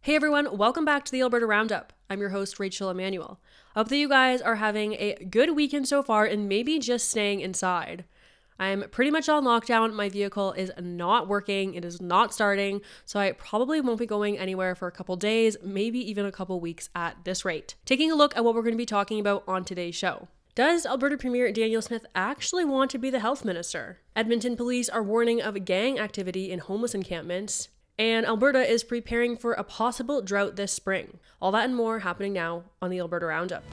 Hey everyone, welcome back to the Alberta Roundup. I'm your host, Rachel Emmanuel. Hope that you guys are having a good weekend so far and maybe just staying inside. I'm pretty much on lockdown. My vehicle is not working, it is not starting, so I probably won't be going anywhere for a couple days, maybe even a couple weeks at this rate. Taking a look at what we're going to be talking about on today's show. Does Alberta Premier Danielle Smith actually want to be the health minister? Edmonton police are warning of gang activity in homeless encampments and Alberta is preparing for a possible drought this spring. All that and more happening now on the Alberta Roundup.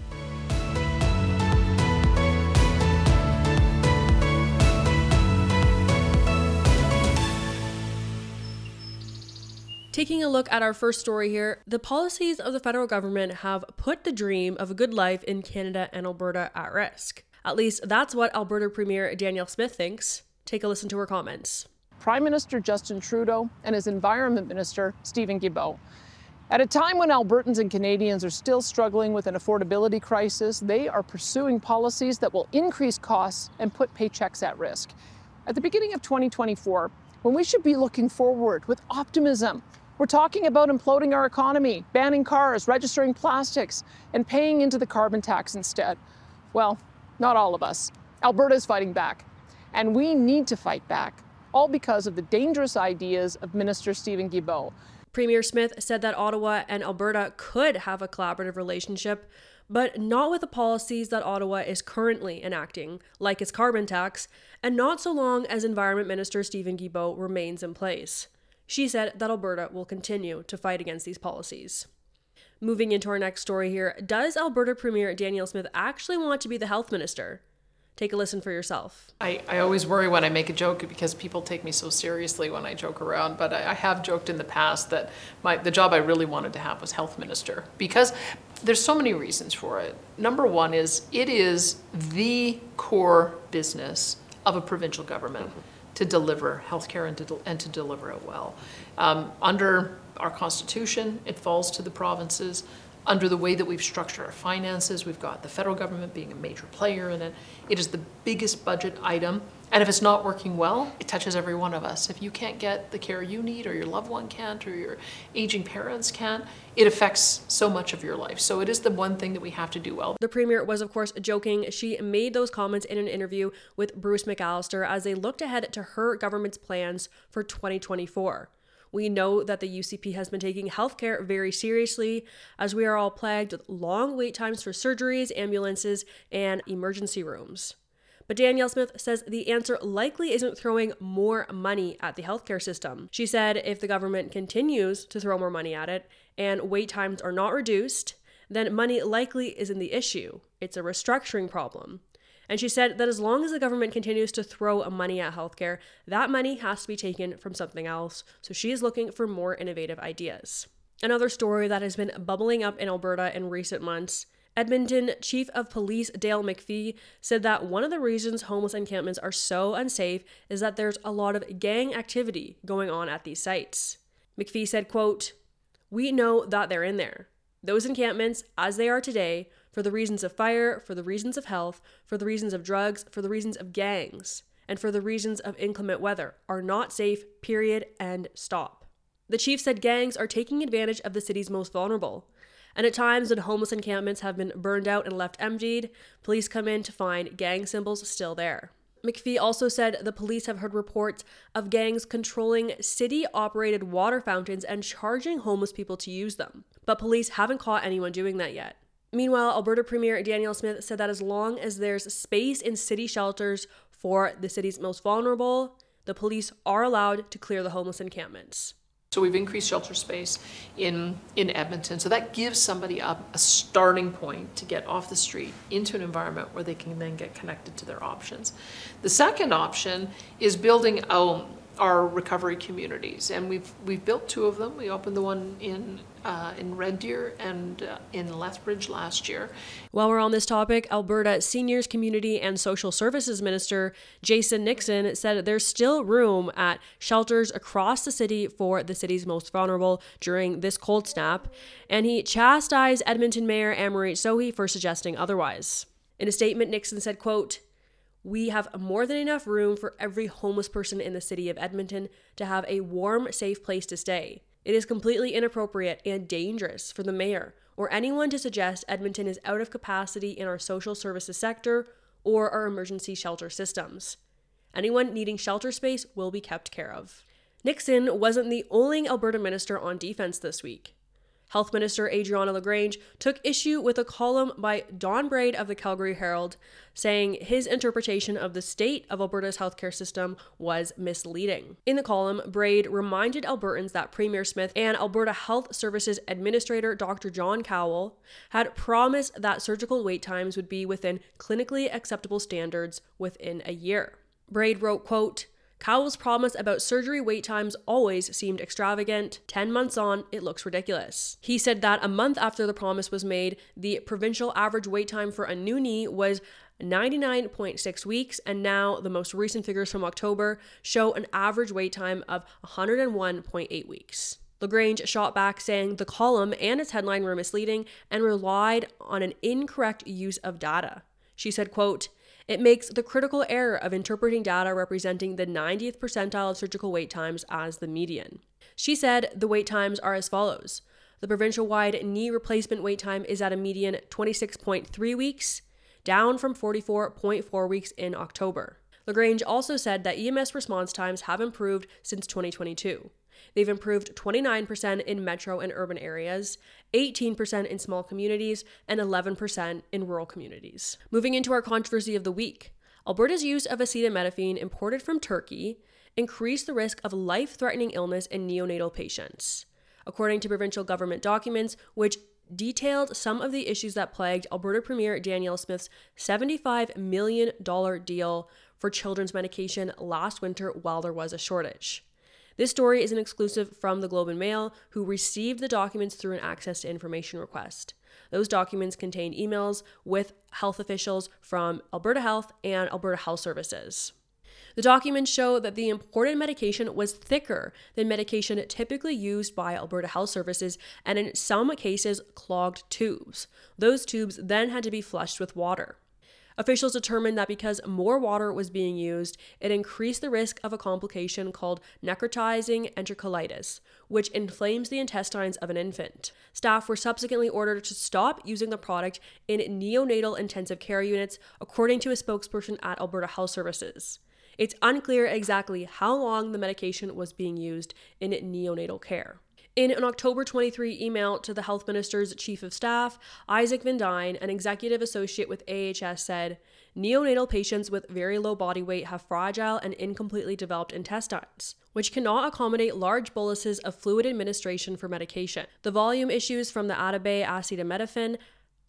Taking a look at our first story here, the policies of the federal government have put the dream of a good life in Canada and Alberta at risk. At least that's what Alberta Premier Danielle Smith thinks. Take a listen to her comments. Prime Minister Justin Trudeau and his Environment Minister Stephen Guilbeault. At a time when Albertans and Canadians are still struggling with an affordability crisis, they are pursuing policies that will increase costs and put paychecks at risk. At the beginning of 2024, when we should be looking forward with optimism, we're talking about imploding our economy, banning cars, registering plastics, and paying into the carbon tax instead. Well, not all of us. Alberta is fighting back, and we need to fight back all because of the dangerous ideas of Minister Stephen Guilbeault. Premier Smith said that Ottawa and Alberta could have a collaborative relationship, but not with the policies that Ottawa is currently enacting, like its carbon tax, and not so long as Environment Minister Stephen Guilbeault remains in place. She said that Alberta will continue to fight against these policies. Moving into our next story here, does Alberta Premier Danielle Smith actually want to be the health minister? Take a listen for yourself. I, I always worry when I make a joke because people take me so seriously when I joke around, but I, I have joked in the past that my, the job I really wanted to have was health minister because there's so many reasons for it. Number one is it is the core business of a provincial government to deliver healthcare and to, and to deliver it well. Um, under our constitution, it falls to the provinces under the way that we've structured our finances. We've got the federal government being a major player in it. It is the biggest budget item. And if it's not working well, it touches every one of us. If you can't get the care you need, or your loved one can't, or your aging parents can't, it affects so much of your life. So it is the one thing that we have to do well. The Premier was, of course, joking. She made those comments in an interview with Bruce McAllister as they looked ahead to her government's plans for 2024. We know that the UCP has been taking healthcare very seriously as we are all plagued with long wait times for surgeries, ambulances, and emergency rooms. But Danielle Smith says the answer likely isn't throwing more money at the healthcare system. She said if the government continues to throw more money at it and wait times are not reduced, then money likely isn't the issue. It's a restructuring problem. And she said that as long as the government continues to throw money at healthcare, that money has to be taken from something else. So she is looking for more innovative ideas. Another story that has been bubbling up in Alberta in recent months Edmonton Chief of Police Dale McPhee said that one of the reasons homeless encampments are so unsafe is that there's a lot of gang activity going on at these sites. McPhee said, quote, "We know that they're in there. Those encampments as they are today for the reasons of fire, for the reasons of health, for the reasons of drugs, for the reasons of gangs, and for the reasons of inclement weather are not safe, period, and stop. The chief said gangs are taking advantage of the city's most vulnerable. And at times when homeless encampments have been burned out and left emptied, police come in to find gang symbols still there. McPhee also said the police have heard reports of gangs controlling city operated water fountains and charging homeless people to use them. But police haven't caught anyone doing that yet. Meanwhile, Alberta Premier Danielle Smith said that as long as there's space in city shelters for the city's most vulnerable, the police are allowed to clear the homeless encampments. So we've increased shelter space in, in Edmonton. So that gives somebody a, a starting point to get off the street into an environment where they can then get connected to their options. The second option is building out our recovery communities, and we've we've built two of them. We opened the one in uh, in Red Deer and uh, in Lethbridge last year. While we're on this topic, Alberta Seniors Community and Social Services Minister Jason Nixon said there's still room at shelters across the city for the city's most vulnerable during this cold snap, and he chastised Edmonton Mayor Amarjeet Sohi for suggesting otherwise. In a statement, Nixon said, quote, we have more than enough room for every homeless person in the city of Edmonton to have a warm, safe place to stay. It is completely inappropriate and dangerous for the mayor or anyone to suggest Edmonton is out of capacity in our social services sector or our emergency shelter systems. Anyone needing shelter space will be kept care of. Nixon wasn't the only Alberta minister on defense this week. Health Minister Adriana LaGrange took issue with a column by Don Braid of the Calgary Herald, saying his interpretation of the state of Alberta's healthcare system was misleading. In the column, Braid reminded Albertans that Premier Smith and Alberta Health Services Administrator Dr. John Cowell had promised that surgical wait times would be within clinically acceptable standards within a year. Braid wrote, quote, Cowell's promise about surgery wait times always seemed extravagant. 10 months on, it looks ridiculous. He said that a month after the promise was made, the provincial average wait time for a new knee was 99.6 weeks, and now the most recent figures from October show an average wait time of 101.8 weeks. LaGrange shot back saying the column and its headline were misleading and relied on an incorrect use of data. She said, quote, it makes the critical error of interpreting data representing the 90th percentile of surgical wait times as the median. She said the wait times are as follows. The provincial wide knee replacement wait time is at a median 26.3 weeks, down from 44.4 weeks in October. LaGrange also said that EMS response times have improved since 2022. They've improved 29% in metro and urban areas, 18% in small communities, and 11% in rural communities. Moving into our controversy of the week Alberta's use of acetaminophen imported from Turkey increased the risk of life threatening illness in neonatal patients. According to provincial government documents, which detailed some of the issues that plagued Alberta Premier Danielle Smith's $75 million deal for children's medication last winter while there was a shortage. This story is an exclusive from the Globe and Mail, who received the documents through an access to information request. Those documents contain emails with health officials from Alberta Health and Alberta Health Services. The documents show that the imported medication was thicker than medication typically used by Alberta Health Services and in some cases clogged tubes. Those tubes then had to be flushed with water. Officials determined that because more water was being used, it increased the risk of a complication called necrotizing enterocolitis, which inflames the intestines of an infant. Staff were subsequently ordered to stop using the product in neonatal intensive care units, according to a spokesperson at Alberta Health Services. It's unclear exactly how long the medication was being used in neonatal care. In an October 23 email to the health minister's chief of staff, Isaac Van Dyne, an executive associate with AHS, said neonatal patients with very low body weight have fragile and incompletely developed intestines, which cannot accommodate large boluses of fluid administration for medication. The volume issues from the Atabay acetaminophen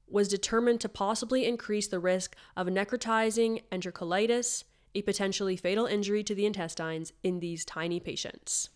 was determined to possibly increase the risk of necrotizing enterocolitis, a potentially fatal injury to the intestines in these tiny patients.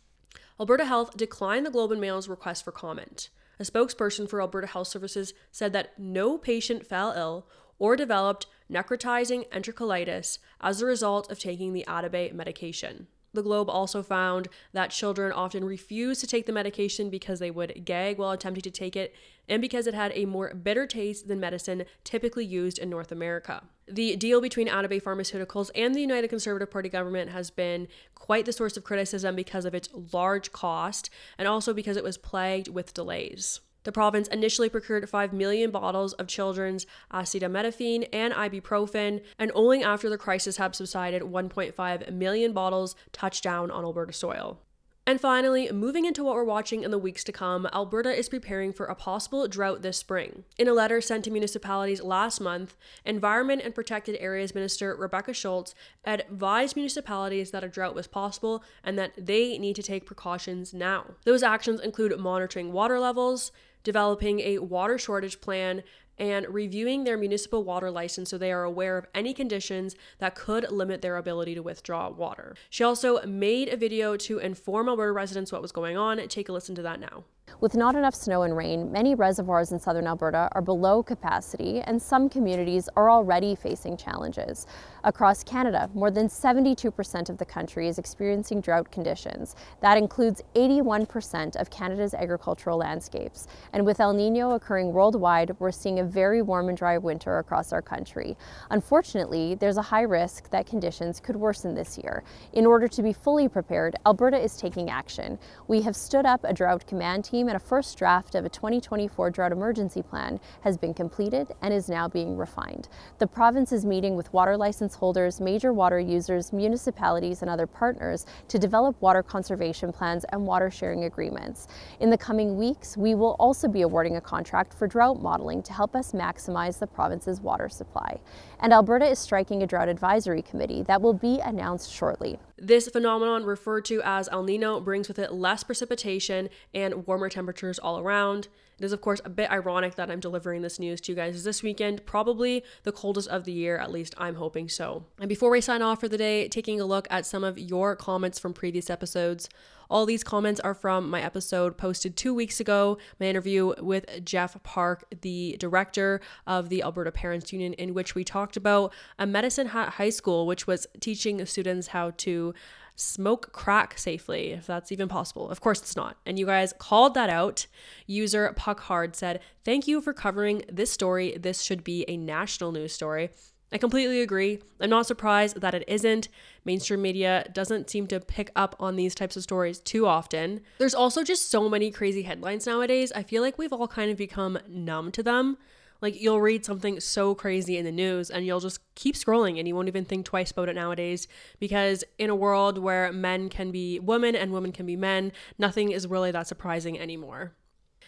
Alberta Health declined the Globe and Mail's request for comment. A spokesperson for Alberta Health Services said that no patient fell ill or developed necrotizing enterocolitis as a result of taking the Atabay medication. The Globe also found that children often refused to take the medication because they would gag while attempting to take it and because it had a more bitter taste than medicine typically used in North America. The deal between Atabay Pharmaceuticals and the United Conservative Party government has been quite the source of criticism because of its large cost and also because it was plagued with delays. The province initially procured 5 million bottles of children's acetaminophen and ibuprofen, and only after the crisis had subsided, 1.5 million bottles touched down on Alberta soil. And finally, moving into what we're watching in the weeks to come, Alberta is preparing for a possible drought this spring. In a letter sent to municipalities last month, Environment and Protected Areas Minister Rebecca Schulz advised municipalities that a drought was possible and that they need to take precautions now. Those actions include monitoring water levels, developing a water shortage plan, and reviewing their municipal water license so they are aware of any conditions that could limit their ability to withdraw water. She also made a video to inform Alberta residents what was going on. Take a listen to that now. With not enough snow and rain, many reservoirs in southern Alberta are below capacity, and some communities are already facing challenges. Across Canada, more than 72% of the country is experiencing drought conditions. That includes 81% of Canada's agricultural landscapes. And with El Nino occurring worldwide, we're seeing a very warm and dry winter across our country. Unfortunately, there's a high risk that conditions could worsen this year. In order to be fully prepared, Alberta is taking action. We have stood up a drought command team and a first draft of a 2024 drought emergency plan has been completed and is now being refined. The province is meeting with water license holders, major water users, municipalities, and other partners to develop water conservation plans and water sharing agreements. In the coming weeks, we will also be awarding a contract for drought modeling to help us maximize the province's water supply. And Alberta is striking a drought advisory committee that will be announced shortly. This phenomenon, referred to as El Nino, brings with it less precipitation and warmer temperatures all around. It is, of course, a bit ironic that I'm delivering this news to you guys this weekend, probably the coldest of the year, at least I'm hoping so. And before we sign off for the day, taking a look at some of your comments from previous episodes. All these comments are from my episode posted two weeks ago, my interview with Jeff Park, the director of the Alberta Parents Union, in which we talked about a Medicine Hat High School, which was teaching students how to smoke crack safely, if that's even possible. Of course it's not. And you guys called that out. User Puck Hard said, Thank you for covering this story. This should be a national news story. I completely agree. I'm not surprised that it isn't. Mainstream media doesn't seem to pick up on these types of stories too often. There's also just so many crazy headlines nowadays. I feel like we've all kind of become numb to them. Like you'll read something so crazy in the news and you'll just keep scrolling and you won't even think twice about it nowadays because in a world where men can be women and women can be men, nothing is really that surprising anymore.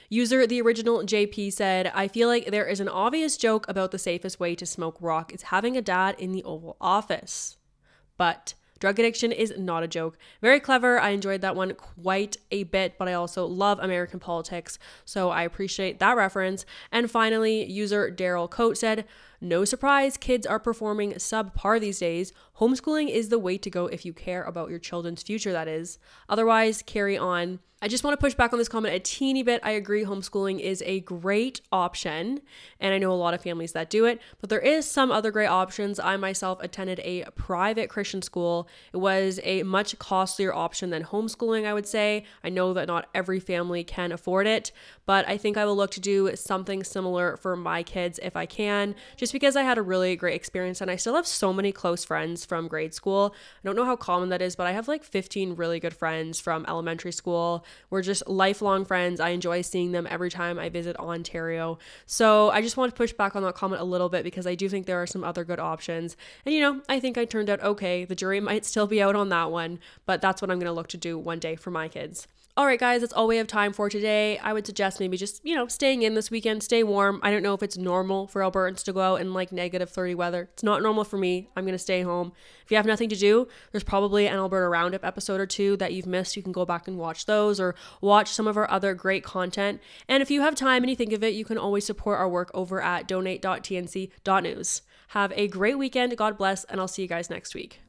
User the original JP said, I feel like there is an obvious joke about the safest way to smoke rock is having a dad in the Oval Office. But Drug addiction is not a joke. Very clever. I enjoyed that one quite a bit, but I also love American politics, so I appreciate that reference. And finally, user Daryl Coate said, no surprise, kids are performing subpar these days. Homeschooling is the way to go if you care about your children's future, that is. Otherwise, carry on. I just want to push back on this comment a teeny bit. I agree, homeschooling is a great option, and I know a lot of families that do it, but there is some other great options. I myself attended a private Christian school. It was a much costlier option than homeschooling, I would say. I know that not every family can afford it, but I think I will look to do something similar for my kids if I can, just because I had a really great experience and I still have so many close friends from grade school. I don't know how common that is, but I have like 15 really good friends from elementary school we're just lifelong friends. I enjoy seeing them every time I visit Ontario. So I just want to push back on that comment a little bit because I do think there are some other good options. And you know, I think I turned out okay. The jury might still be out on that one, but that's what I'm going to look to do one day for my kids. All right, guys, that's all we have time for today. I would suggest maybe just, you know, staying in this weekend, stay warm. I don't know if it's normal for Albertans to go out in like negative 30 weather. It's not normal for me. I'm going to stay home. If you have nothing to do, there's probably an Alberta Roundup episode or two that you've missed. You can go back and watch those or watch some of our other great content. And if you have time and you think of it, you can always support our work over at donate.tnc.news. Have a great weekend. God bless, and I'll see you guys next week.